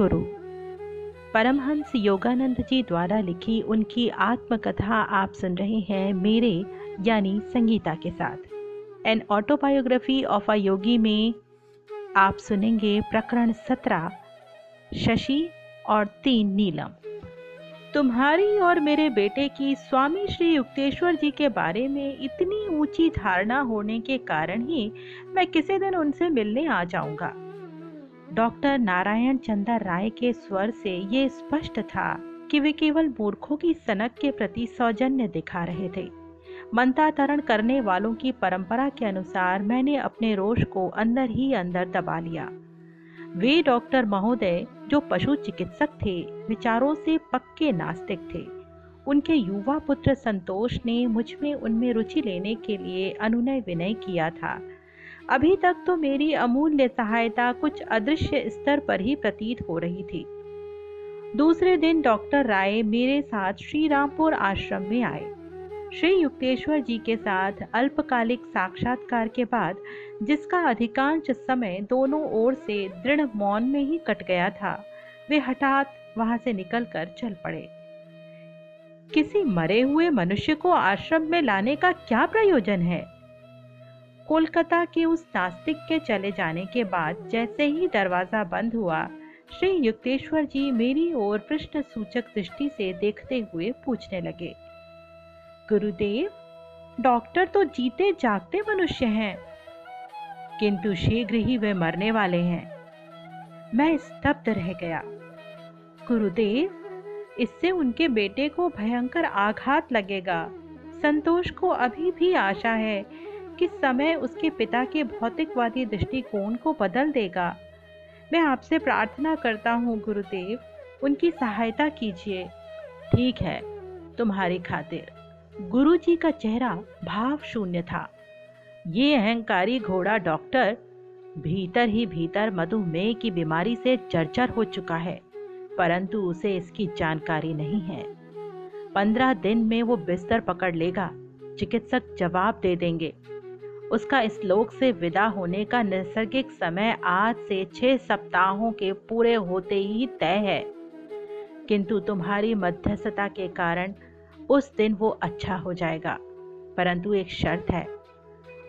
गुरु परमहंस योगानंद जी द्वारा लिखी उनकी आत्मकथा आप सुन रहे हैं मेरे, यानी संगीता के साथ। An autobiography of a yogi में आप सुनेंगे प्रकरण सत्रह, शशि और तीन नीलम। तुम्हारी और मेरे बेटे की स्वामी श्री युक्तेश्वर जी के बारे में इतनी ऊँची धारणा होने के कारण ही मैं किसी दिन उनसे मिलने आ जाऊँगा। डॉक्टर नारायण चंद्र राय के स्वर से ये स्पष्ट था कि वे केवल मूर्खों की सनक के प्रति सौजन्य दिखा रहे थे। मंतातरण करने वालों की परंपरा के अनुसार मैंने अपने रोष को अंदर ही अंदर दबा लिया। वे डॉक्टर महोदय, जो पशु चिकित्सक थे, विचारों से पक्के नास्तिक थे। उनके युवा पुत्र संतोष ने मुझमें उनमें रुचि लेने के लिए अनुनय विनय किया था। अभी तक तो मेरी अमूल्य सहायता कुछ अदृश्य स्तर पर ही प्रतीत हो रही थी। दूसरे दिन डॉक्टर राय मेरे साथ श्री रामपुर आश्रम में आए। श्री युक्तेश्वर जी के साथ अल्पकालिक साक्षात्कार के बाद, जिसका अधिकांश समय दोनों ओर से दृढ़ मौन में ही कट गया था, वे हठात वहाँ से निकलकर चल पड़े। किसी मरे हुए मनुष्य को आश्रम में लाने का क्या प्रयोजन है? कोलकाता के उस नास्तिक के चले जाने के बाद जैसे ही दरवाज़ा बंद हुआ, श्री युक्तेश्वर जी मेरी ओर पृष्ठ सूचक दृष्टि से देखते हुए पूछने लगे, गुरुदेव, डॉक्टर तो जीते जागते मनुष्य हैं, किंतु शीघ्र ही वे मरने वाले हैं। मैं स्तब्ध रह गया। गुरुदेव, इससे उनके बेटे को भयंकर आघात लगेगा। संतोष को अभी भी आशा है कि समय उसके पिता के भौतिकवादी दृष्टिकोण को बदल देगा? मैं आपसे प्रार्थना करता हूँ, गुरुदेव, उनकी सहायता कीजिए। ठीक है, तुम्हारी खातिर। गुरुजी का चेहरा भाव शून्य था। ये अहंकारी घोड़ा डॉक्टर भीतर ही भीतर मधुमेह की बीमारी से चर्चर हो चुका है, परंतु उसे इसकी जानकारी नहीं है। पंद्रह दिन में वो बिस्तर पकड़ लेगा, चिकित्सक जवाब दे देंगे। उसका इस लोक से विदा होने का नैसर्गिक समय आज से छह सप्ताहों के पूरे होते ही तय है। किंतु तुम्हारी मध्यस्थता के कारण उस दिन वो अच्छा हो जाएगा, परंतु एक शर्त है।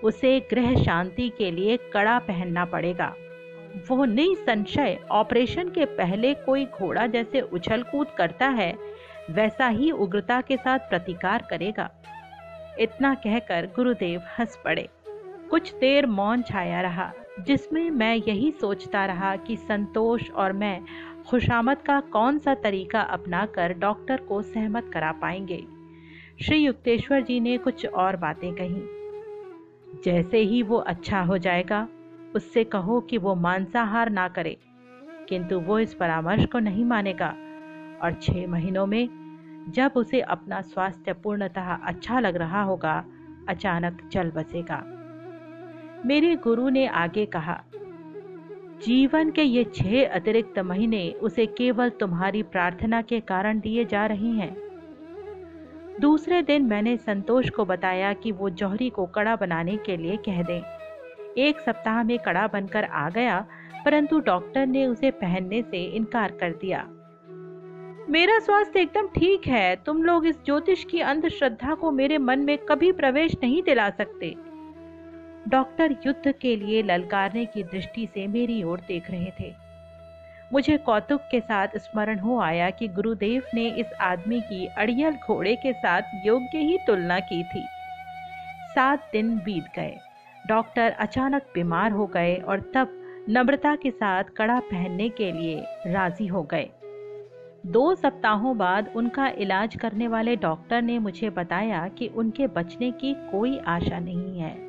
उसे गृह शांति के लिए कड़ा पहनना पड़ेगा। वो निसंशय ऑपरेशन के पहले कोई घोड़ा जैसे उछल कूद करता है, वैसा ही उग्रता के साथ प्रतिकार करेगा। इतना कहकर गुरुदेव हंस पड़े। कुछ देर मौन छाया रहा, जिसमें मैं यही सोचता रहा कि संतोष और मैं खुशामद का कौन सा तरीका अपनाकर डॉक्टर को सहमत करा पाएँगे। श्री युक्तेश्वर जी ने कुछ और बातें कही। जैसे ही वो अच्छा हो जाएगा, उससे कहो कि वो मांसाहार ना करे, किंतु वो इस परामर्श को नहीं मानेगा। और छह महीनों में जब उसे अपना स्वास्थ्य पूर्णतः अच्छा लग रहा होगा, अचानक चल बसेगा। मेरे गुरु ने आगे कहा, जीवन के ये छह अतिरिक्त महीने उसे केवल तुम्हारी प्रार्थना के कारण दिए जा रही हैं। दूसरे दिन मैंने संतोष को बताया कि वो जौहरी को कड़ा बनाने के लिए कह दें। एक सप्ताह में कड़ा बनकर आ गया, परंतु डॉक्टर ने उसे पहनने से इनकार कर दिया। मेरा स्वास्थ्य एकदम ठीक है, तुम लोग इस ज्योतिष की अंधश्रद्धा को मेरे मन में कभी प्रवेश नहीं दिला सकते। डॉक्टर युद्ध के लिए ललकारने की दृष्टि से मेरी ओर देख रहे थे। मुझे कौतुक के साथ स्मरण हो आया कि गुरुदेव ने इस आदमी की अड़ियल घोड़े के साथ योग्य ही तुलना की थी। सात दिन बीत गए। डॉक्टर अचानक बीमार हो गए और तब नम्रता के साथ कड़ा पहनने के लिए राज़ी हो गए। दो सप्ताहों बाद उनका इलाज करने वाले डॉक्टर ने मुझे बताया कि उनके बचने की कोई आशा नहीं है।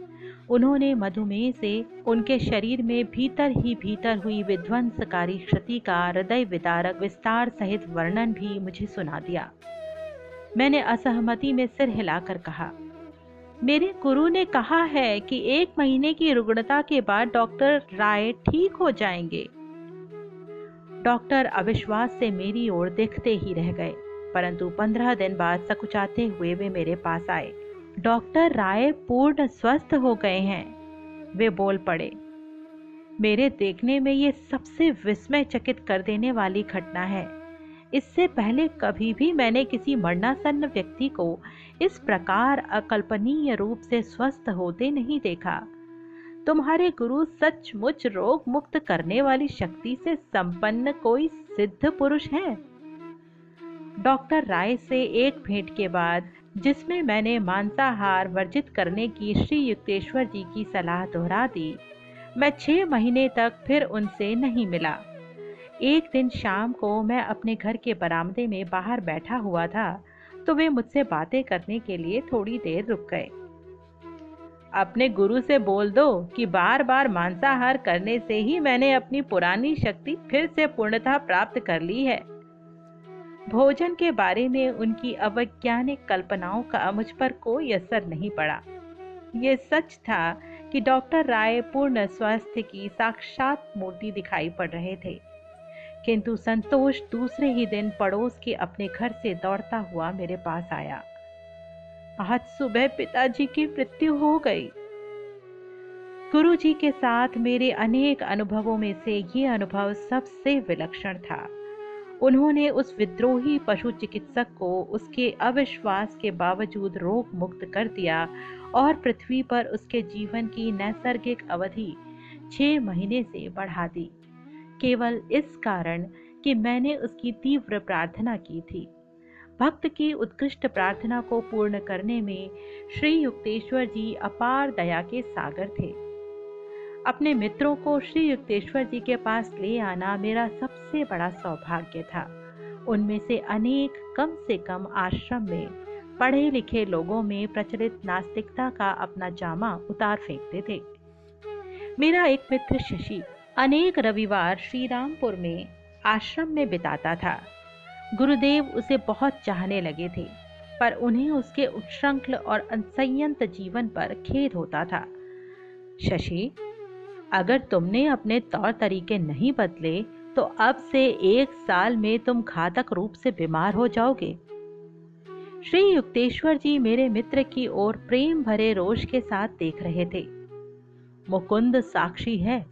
उन्होंने मधुमेह से उनके शरीर में भीतर ही भीतर हुई विध्वंसकारी क्षति का हृदय विदारक विस्तार सहित वर्णन भी मुझे सुना दिया। मैंने असहमति में सिर हिलाकर कहा, मेरे गुरु ने कहा है कि एक महीने की रुग्णता के बाद डॉक्टर राय ठीक हो जाएँगे। डॉक्टर अविश्वास से मेरी ओर देखते ही रह गए, परंतु पंद्रह दिन बाद सकुचाते हुए वे मेरे पास आए। डॉक्टर राय पूर्ण स्वस्थ हो गए हैं। वे बोल पड़े, मेरे देखने में ये सबसे विस्मय चकित कर देने वाली घटना है। इससे पहले कभी भी मैंने किसी मरणासन्न व्यक्ति को इस प्रकार अकल्पनीय रूप से स्वस्थ होते नहीं देखा। तुम्हारे गुरु सचमुच रोग मुक्त करने वाली शक्ति से संपन्न कोई सिद्ध पुरुष है? डॉक्टर राय से एक भेंट के बाद जिसमें मैंने मांसाहार वर्जित करने की श्री युक्तेश्वर जी की सलाह दोहरा दी। मैं छह महीने तक फिर उनसे नहीं मिला। एक दिन शाम को मैं अपने घर के बरामदे में बाहर बैठा हुआ था तो वे मुझसे बातें करने के लिए थोड़ी देर रुक गए। अपने गुरु से बोल दो कि बार बार मांसाहार करने से ही मैंने अपनी पुरानी शक्ति फिर से पूर्णता प्राप्त कर ली है। भोजन के बारे में उनकी अवैज्ञानिक कल्पनाओं का मुझ पर कोई असर नहीं पड़ा। ये सच था कि डॉक्टर राय पूर्ण स्वास्थ्य की साक्षात मूर्ति दिखाई पड़ रहे थे। किंतु संतोष दूसरे ही दिन पड़ोस के अपने घर से दौड़ता हुआ मेरे पास आया। आज सुबह पिताजी की मृत्यु हो गई। गुरु जी के साथ मेरे अनेक अनुभवों में से ये अनुभव सबसे विलक्षण था। उन्होंने उस विद्रोही पशु चिकित्सक को उसके अविश्वास के बावजूद रोग मुक्त कर दिया और पृथ्वी पर उसके जीवन की नैसर्गिक अवधि छह महीने से बढ़ा दी। केवल इस कारण कि मैंने उसकी तीव्र प्रार्थना की थी। भक्त की उत्कृष्ट प्रार्थना को पूर्ण करने में श्री युक्तेश्वर जी अपार दया के सागर थे। अपने मित्रों को श्री युक्तेश्वर जी के पास ले आना मेरा सबसे बड़ा सौभाग्य था। उनमें से अनेक कम से कम आश्रम में पढ़े लिखे लोगों में प्रचलित नास्तिकता का अपना जामा उतार फेंकते थे। मेरा एक मित्र शशि अनेक रविवार श्री रामपुर में आश्रम में बिताता था। गुरुदेव उसे बहुत चाहने लगे थे, पर उन्हें उसके उत्श्रंखल और असंयंत जीवन पर खेद होता था। शशि अगर तुमने अपने तौर तरीके नहीं बदले तो अब से एक साल में तुम घातक रूप से बीमार हो जाओगे। श्री युक्तेश्वर जी मेरे मित्र की ओर प्रेम भरे रोष के साथ देख रहे थे। मुकुंद साक्षी है।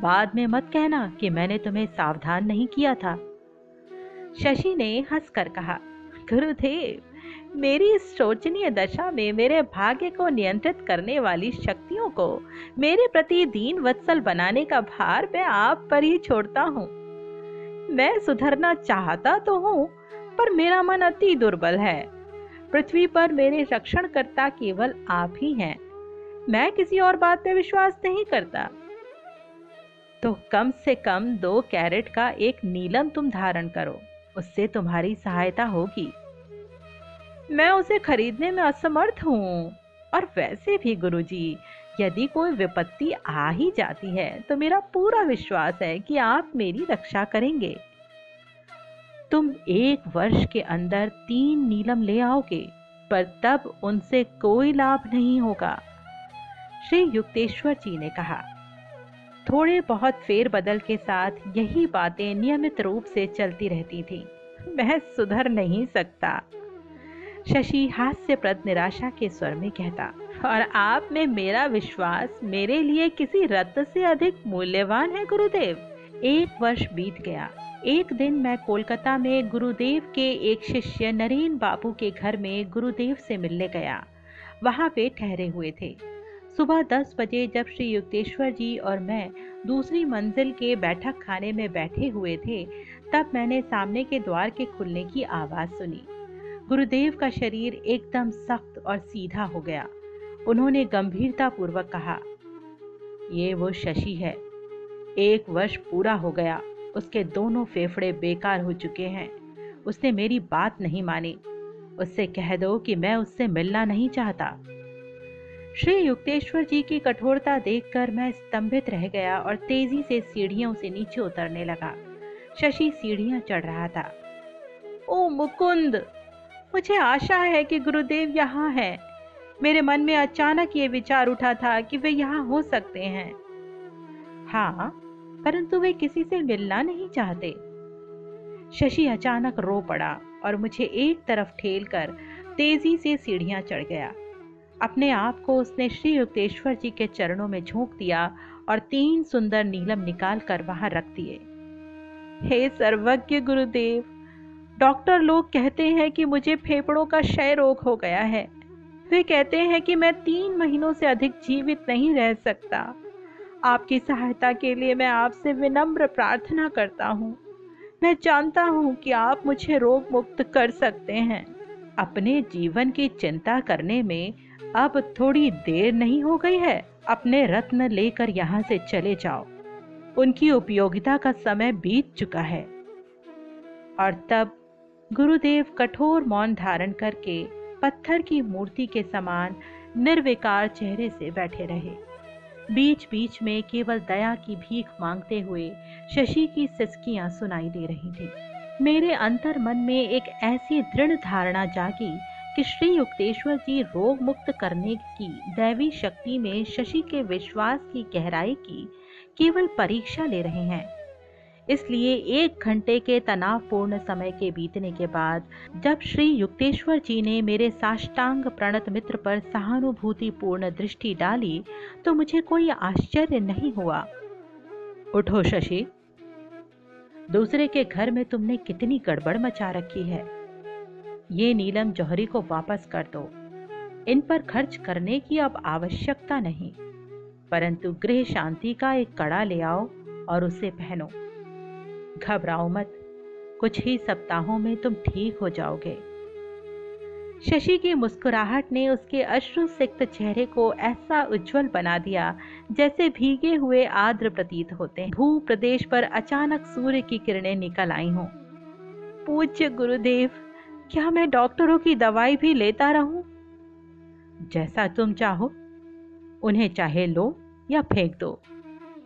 बाद में मत कहना कि मैंने तुम्हें सावधान नहीं किया था। शशि ने हंसकर कहा, गुरुदेव मेरी इस शोचनीय दशा में मेरे भाग्य को नियंत्रित करने वाली शक्तियों को मेरे प्रति दीन वत्सल बनाने का भार मैं आप पर ही छोड़ता हूँ। मैं सुधरना चाहता तो हूँ, पर मेरा मन अति दुर्बल है। पृथ्वी पर मेरे रक्षणकर्ता केवल आप ही हैं। मैं किसी और बात पे विश्वास नहीं करता। तो कम से कम दो कैरेट का एक नीलम तुम धारण करो, उससे तुम्हारी सहायता होगी। मैं उसे खरीदने में असमर्थ हूँ। और वैसे भी गुरुजी, यदि कोई विपत्ति आ ही जाती है तो मेरा पूरा विश्वास है कि आप मेरी रक्षा करेंगे। तुम एक वर्ष के अंदर तीन नीलम ले आओगे पर तब उनसे कोई लाभ नहीं होगा। श्री युक्तेश्वर जी ने कहा थोड़े बहुत फेरबदल के साथ यही बातें नियमित रूप से चलती रहती थी। मैं सुधर नहीं सकता। शशि हास्यप्रद निराशा के स्वर में कहता, और आप में मेरा विश्वास मेरे लिए किसी रत्न से अधिक मूल्यवान है, गुरुदेव? एक वर्ष बीत गया। एक दिन मैं कोलकाता में गुरुदेव के एक शिष्य नरेन बाबू के घर में गुरुदेव से मिलने गया। वहाँ वे ठहरे हुए थे। सुबह दस बजे जब श्री युक्तेश्वर जी और मैं दूसरी मंजिल के बैठक खाने में बैठे हुए थे, तब मैंने सामने के द्वार के खुलने की आवाज़ सुनी। गुरुदेव का शरीर एकदम सख्त और सीधा हो गया। उन्होंने गंभीरता पूर्वक कहा, ये वो शशि है। एक वर्ष पूरा हो गया। उसके दोनों फेफड़े बेकार हो चुके हैं। उसने मेरी बात नहीं मानी। उससे कह दो कि मैं उससे मिलना नहीं चाहता। श्री युक्तेश्वर जी की कठोरता देखकर मैं स्तंभित रह गया और तेज़ी से सीढ़ियों से नीचे उतरने लगा। शशि सीढ़ियाँ चढ़ रहा था। ओ मुकुंद! मुझे आशा है कि गुरुदेव यहाँ हैं। मेरे मन में अचानक ये विचार उठा था कि वे यहाँ हो सकते हैं। हाँ परंतु वे किसी से मिलना नहीं चाहते। शशि अचानक रो पड़ा और मुझे एक तरफ़ ठेल कर तेज़ी से सीढ़ियाँ चढ़ गया। अपने आप को उसने श्री युक्तेश्वर जी के चरणों में झोंक दिया और तीन सुंदर नीलम निकाल कर वहाँ रख दिए। हे सर्वज्ञ गुरुदेव डॉक्टर लोग कहते हैं कि मुझे फेफड़ों का क्षय रोग हो गया है। वे कहते हैं कि मैं तीन महीनों से अधिक जीवित नहीं रह सकता। आपकी सहायता के लिए मैं आपसे विनम्र प्रार्थना करता हूँ। मैं जानता हूँ कि आप मुझे रोग मुक्त कर सकते हैं। अपने जीवन की चिंता करने में अब थोड़ी देर नहीं हो गई है। अपने रत्न लेकर यहाँ से चले जाओ। उनकी उपयोगिता का समय बीत चुका है। और तब गुरुदेव कठोर मौन धारण करके पत्थर की मूर्ति के समान निर्विकार चेहरे से बैठे रहे। बीच बीच में केवल दया की भीख मांगते हुए शशि की सिसकियाँ सुनाई दे रही थी। मेरे अंतर मन में एक ऐसी दृढ़ धारणा जागी कि श्री युक्तेश्वर जी रोग मुक्त करने की दैवी शक्ति में शशि के विश्वास की गहराई की केवल परीक्षा ले रहे हैं। इसलिए एक घंटे के तनावपूर्ण समय के बीतने के बाद, जब श्री युक्तेश्वर जी ने मेरे साष्टांग प्रणत मित्र पर सहानुभूति पूर्ण दृष्टि डाली तो मुझे कोई आश्चर्य नहीं हुआ। उठो शशि। दूसरे के घर में तुमने कितनी गड़बड़ मचा रखी है। ये नीलम जौहरी को वापस कर दो। इन पर खर्च करने की अब आवश्यकता नहीं। परंतु गृह शांति का एक कड़ा ले आओ और उसे पहनो। घबराओ मत। कुछ ही सप्ताहों में तुम ठीक हो जाओगे। शशि की मुस्कुराहट ने उसके अश्रु सिक्त चेहरे को ऐसा उज्जवल बना दिया, जैसे भीगे हुए आद्र प्रतीत होते भू प्रदेश पर अचानक सूर्य की किरणें निकल आई हों। पूज्य गुरुदेव, क्या मैं डॉक्टरों की दवाई भी लेता रहूँ? जैसा तुम चाहो। उन्हें चाहे लो या फेंक दो।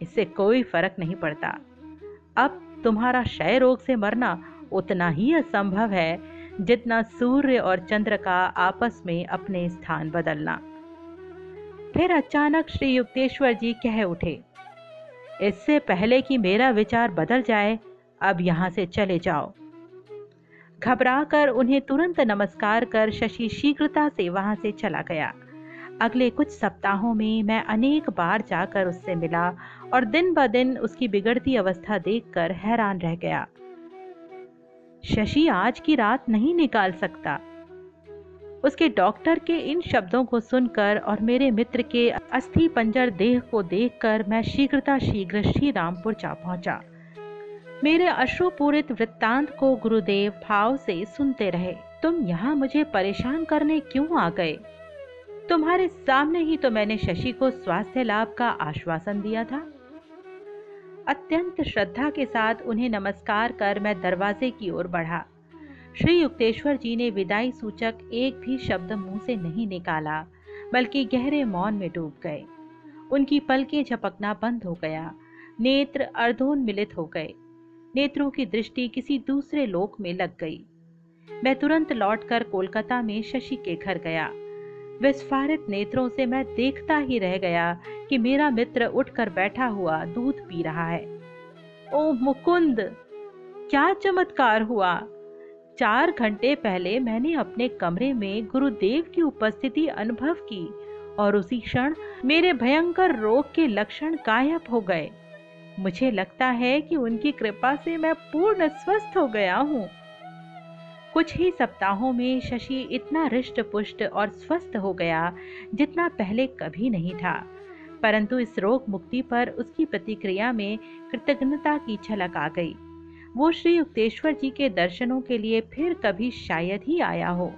इससे कोई फ़र्क नहीं पड़ता। अब तुम्हारा क्षय रोग से मरना उतना ही असंभव है, जितना सूर्य और चंद्र का आपस में अपने स्थान बदलना। फिर अचानक श्री युक्तेश्वर जी कह उठे, इससे पहले कि मेरा विचार बदल जाए, अब यहाँ से चले जाओ। घबराकर उन्हें तुरंत नमस्कार कर शशि शीघ्रता से वहाँ से चला गया। अगले कुछ सप्ताहों में मैं अनेक बार जाकर उससे मिला और दिन ब दिन उसकी बिगड़ती अवस्था देखकर हैरान रह गया। शशि आज की रात नहीं निकाल सकता। उसके डॉक्टर के इन शब्दों को सुनकर और मेरे मित्र के अस्थि पंजर देह को देखकर मैं शीघ्रता शीघ्र श्री रामपुर जा पहुँचा। मेरे अश्रुपूरित वृत्तांत को गुरुदेव भाव से सुनते रहे। तुम यहाँ मुझे परेशान करने क्यों आ गए? तुम्हारे सामने ही तो मैंने शशि को स्वास्थ्य लाभ का आश्वासन दिया था। अत्यंत श्रद्धा के साथ उन्हें नमस्कार कर मैं दरवाजे की ओर बढ़ा। श्री युक्तेश्वर जी ने विदाई सूचक एक भी शब्द मुँह से नहीं निकाला, बल्कि गहरे मौन में डूब गए। उनकी पलकें झपकना बंद हो गया, नेत्र अर्धोन्मिलित हो गए। नेत्रों की दृष्टि किसी दूसरे लोक में लग गई। मैं तुरंत लौटकर कोलकाता में शशि के घर गया। विस्फारित नेत्रों से मैं देखता ही रह गया कि मेरा मित्र उठकर बैठा हुआ दूध पी रहा है। ओ मुकुंद, क्या चमत्कार हुआ? चार घंटे पहले मैंने अपने कमरे में गुरुदेव की उपस्थिति अनुभव की और उसी क्षण मेरे भयंकर रोग के लक्षण गायब हो गए। मुझे लगता है कि उनकी कृपा से मैं पूर्ण स्वस्थ हो गया हूँ। कुछ ही सप्ताहों में शशि इतना रिष्ट पुष्ट और स्वस्थ हो गया, जितना पहले कभी नहीं था। परंतु इस रोग मुक्ति पर उसकी प्रतिक्रिया में कृतज्ञता की झलक आ गई। वो श्री युक्तेश्वर जी के दर्शनों के लिए फिर कभी शायद ही आया हो।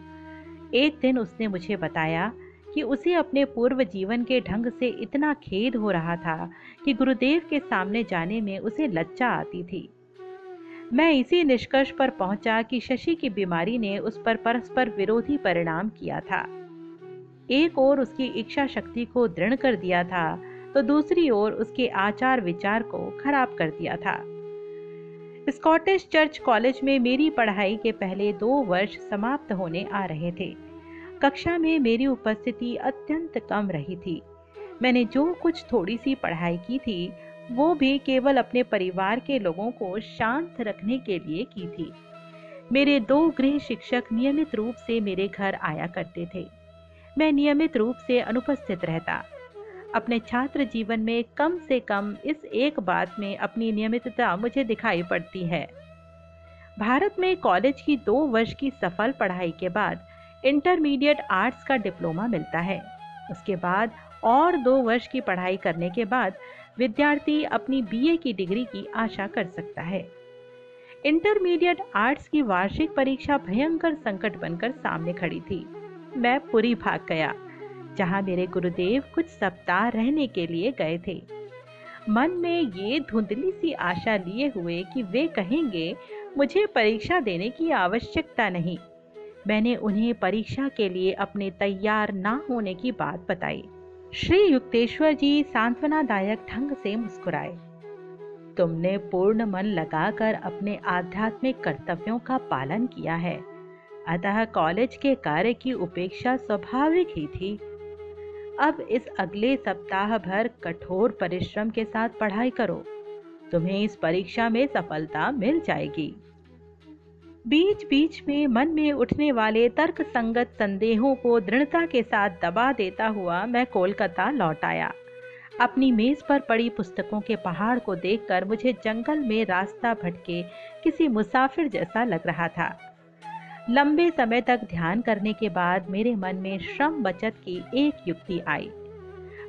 एक दिन उसने मुझे बताया कि उसे अपने पूर्व जीवन के ढंग से इतना खेद हो रहा था कि गुरुदेव के सामने जाने में उसे लज्जा आती थी। मैं इसी निष्कर्ष पर पहुँचा कि शशि की बीमारी ने उस पर परस्पर विरोधी परिणाम किया था। एक ओर उसकी इच्छा शक्ति को दृढ़ कर दिया था तो दूसरी ओर उसके आचार विचार को खराब कर दिया था। स्कॉटिश चर्च कॉलेज में मेरी पढ़ाई के पहले दो वर्ष समाप्त होने आ रहे थे। कक्षा में मेरी उपस्थिति अत्यंत कम रही थी। मैंने जो कुछ थोड़ी सी पढ़ाई की थी वो भी केवल अपने परिवार के लोगों को शांत रखने के लिए की थी। मेरे दो गृह शिक्षक नियमित रूप से मेरे घर आया करते थे। मैं नियमित रूप से अनुपस्थित रहता। अपने छात्र जीवन में कम से कम इस एक बात में अपनी नियमितता मुझे दिखाई पड़ती है। भारत में कॉलेज की दो वर्ष की सफल पढ़ाई के बाद इंटरमीडिएट आर्ट्स का डिप्लोमा मिलता है। उसके बाद और दो वर्ष की पढ़ाई करने के बाद विद्यार्थी अपनी बीए की डिग्री की आशा कर सकता है। इंटरमीडिएट आर्ट्स की वार्षिक परीक्षा भयंकर संकट बनकर सामने खड़ी थी। मैं पूरी भाग गया, जहाँ मेरे गुरुदेव कुछ सप्ताह रहने के लिए गए थे। मन में ये धुंधली सी आशा लिए हुए कि वे कहेंगे, मुझे परीक्षा देने की आवश्यकता नहीं। मैंने उन्हें परीक्षा के लिए अपने तैयार ना होने की बात बताई। श्री युक्तेश्वर जी सांत्वनादायक ढंग से मुस्कुराए। तुमने पूर्ण मन लगाकर अपने आध्यात्मिक कर्तव्यों का पालन किया है। अतः कॉलेज के कार्य की उपेक्षा स्वाभाविक ही थी। अब इस अगले सप्ताह भर कठोर परिश्रम के साथ पढ़ाई करो। तुम्हें इस परीक्षा में सफलता मिल जाएगी। बीच बीच में मन में उठने वाले तर्क संगत संदेहों को दृढ़ता के साथ दबा देता हुआ मैं कोलकाता लौट आया। अपनी मेज पर पड़ी पुस्तकों के पहाड़ को देखकर मुझे जंगल में रास्ता भटके किसी मुसाफिर जैसा लग रहा था। लंबे समय तक ध्यान करने के बाद मेरे मन में श्रम बचत की एक युक्ति आई।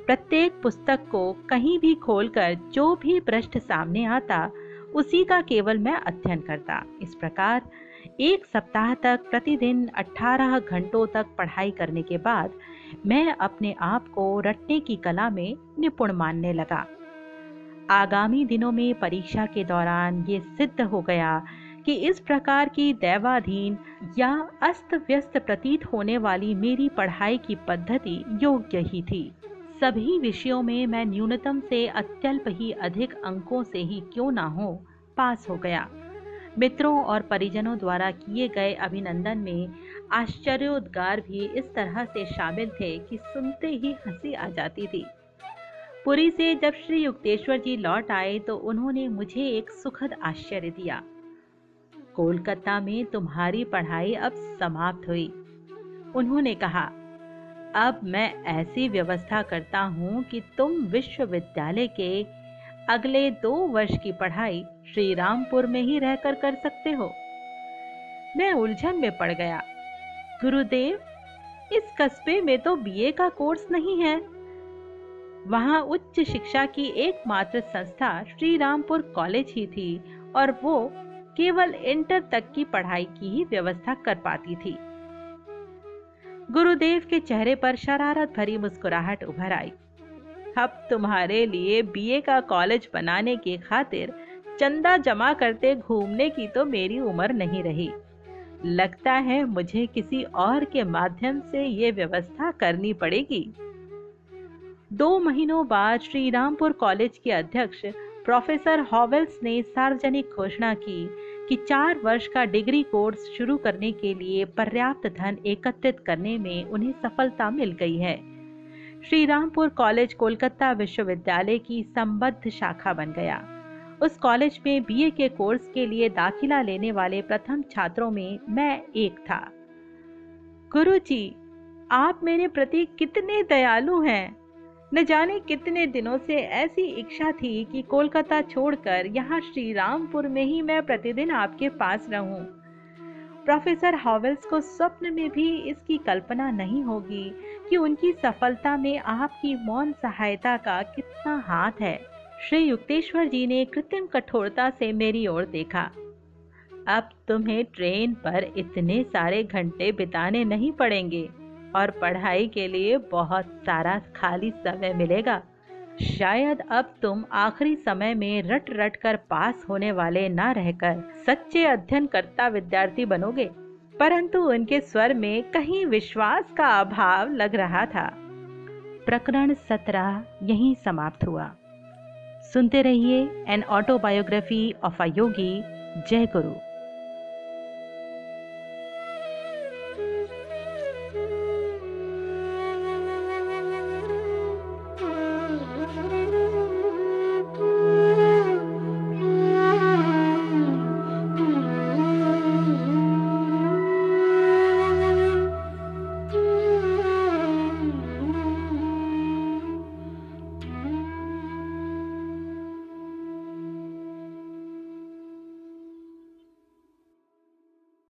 प्रत्येक पुस्तक को कहीं भी खोलकर जो भी पृष्ठ सामने आता, उसी का केवल मैं अध्ययन करता। इस प्रकार एक सप्ताह तक, प्रतिदिन 18 घंटों तक पढ़ाई करने के बाद, मैं अपने आप को रटने की कला में निपुण मानने लगा। आगामी दिनों में परीक्षा के दौरान ये सिद्ध हो गया कि इस प्रकार की दैवाधीन या अस्त व्यस्त प्रतीत होने वाली मेरी पढ़ाई की पद्धति योग्य ही थी। सभी विषयों में मैं न्यूनतम से अत्यल्प ही अधिक अंकों से ही क्यों ना हो, पास हो गया। मित्रों और परिजनों द्वारा किए गए अभिनंदन में आश्चर्योद्गार भी इस तरह से शामिल थे कि सुनते ही हँसी आ जाती थी। पुरी से जब श्री युक्तेश्वर जी लौट आए तो उन्होंने मुझे एक सुखद आश्चर्य दिया। कोलकाता में तुम्हारी पढ़ाई अब समाप्त हुई। उन्होंने कहा, अब मैं ऐसी व्यवस्था करता हूँ कि तुम विश्वविद्यालय के अगले दो वर्ष की पढ़ाई श्री रामपुर में ही रहकर कर सकते हो। मैं उलझन में पड़ गया। गुरुदेव, इस कस्बे में तो बीए का कोर्स नहीं है। वहाँ उच्च शिक्षा की एकमात्र संस्था श्री रामपुर कॉलेज ही थी और वो केवल इंटर तक की पढ़ाई की ही व्यवस्था कर पाती थी। गुरुदेव के चेहरे पर शरारत भरी मुस्कुराहट उभर आई। अब तुम्हारे लिए बीए का कॉलेज बनाने की खातिर चंदा जमा करते घूमने की तो मेरी उम्र नहीं रही। लगता है मुझे किसी और के माध्यम से ये व्यवस्था करनी पड़ेगी। दो महीनों बाद श्री रामपुर कॉलेज के अध्यक्ष प्रोफेसर हॉवेल्स ने सार्वजनिक घोषणा की कि चार वर्ष का डिग्री कोर्स शुरू करने के लिए पर्याप्त धन एकत्रित करने में उन्हें सफलता मिल गई है। श्री रामपुर कॉलेज कोलकाता विश्वविद्यालय की संबद्ध शाखा बन गया। उस कॉलेज में बीए के कोर्स के लिए दाखिला लेने वाले प्रथम छात्रों में मैं एक था। गुरुजी, आप मेरे प्रति कितने दयालु हैं। न जाने कितने दिनों से ऐसी इच्छा थी कि कोलकाता छोड़कर यहाँ श्री रामपुर में ही मैं प्रतिदिन आपके पास रहूँ। प्रोफेसर हॉवेल्स को स्वप्न में भी इसकी कल्पना नहीं होगी कि उनकी सफलता में आपकी मौन सहायता का कितना हाथ है। श्री युक्तेश्वर जी ने कृत्रिम कठोरता से मेरी ओर देखा। अब तुम्हें ट्रेन पर इतने सारे घंटे बिताने नहीं पड़ेंगे और पढ़ाई के लिए बहुत सारा खाली समय मिलेगा। शायद अब तुम आखिरी समय में रट रट कर पास होने वाले ना रहकर सच्चे अध्ययन करता विद्यार्थी बनोगे, परंतु उनके स्वर में कहीं विश्वास का अभाव लग रहा था। प्रकरण सत्रह यहीं समाप्त हुआ। सुनते रहिए an autobiography of a yogi जय गुरु।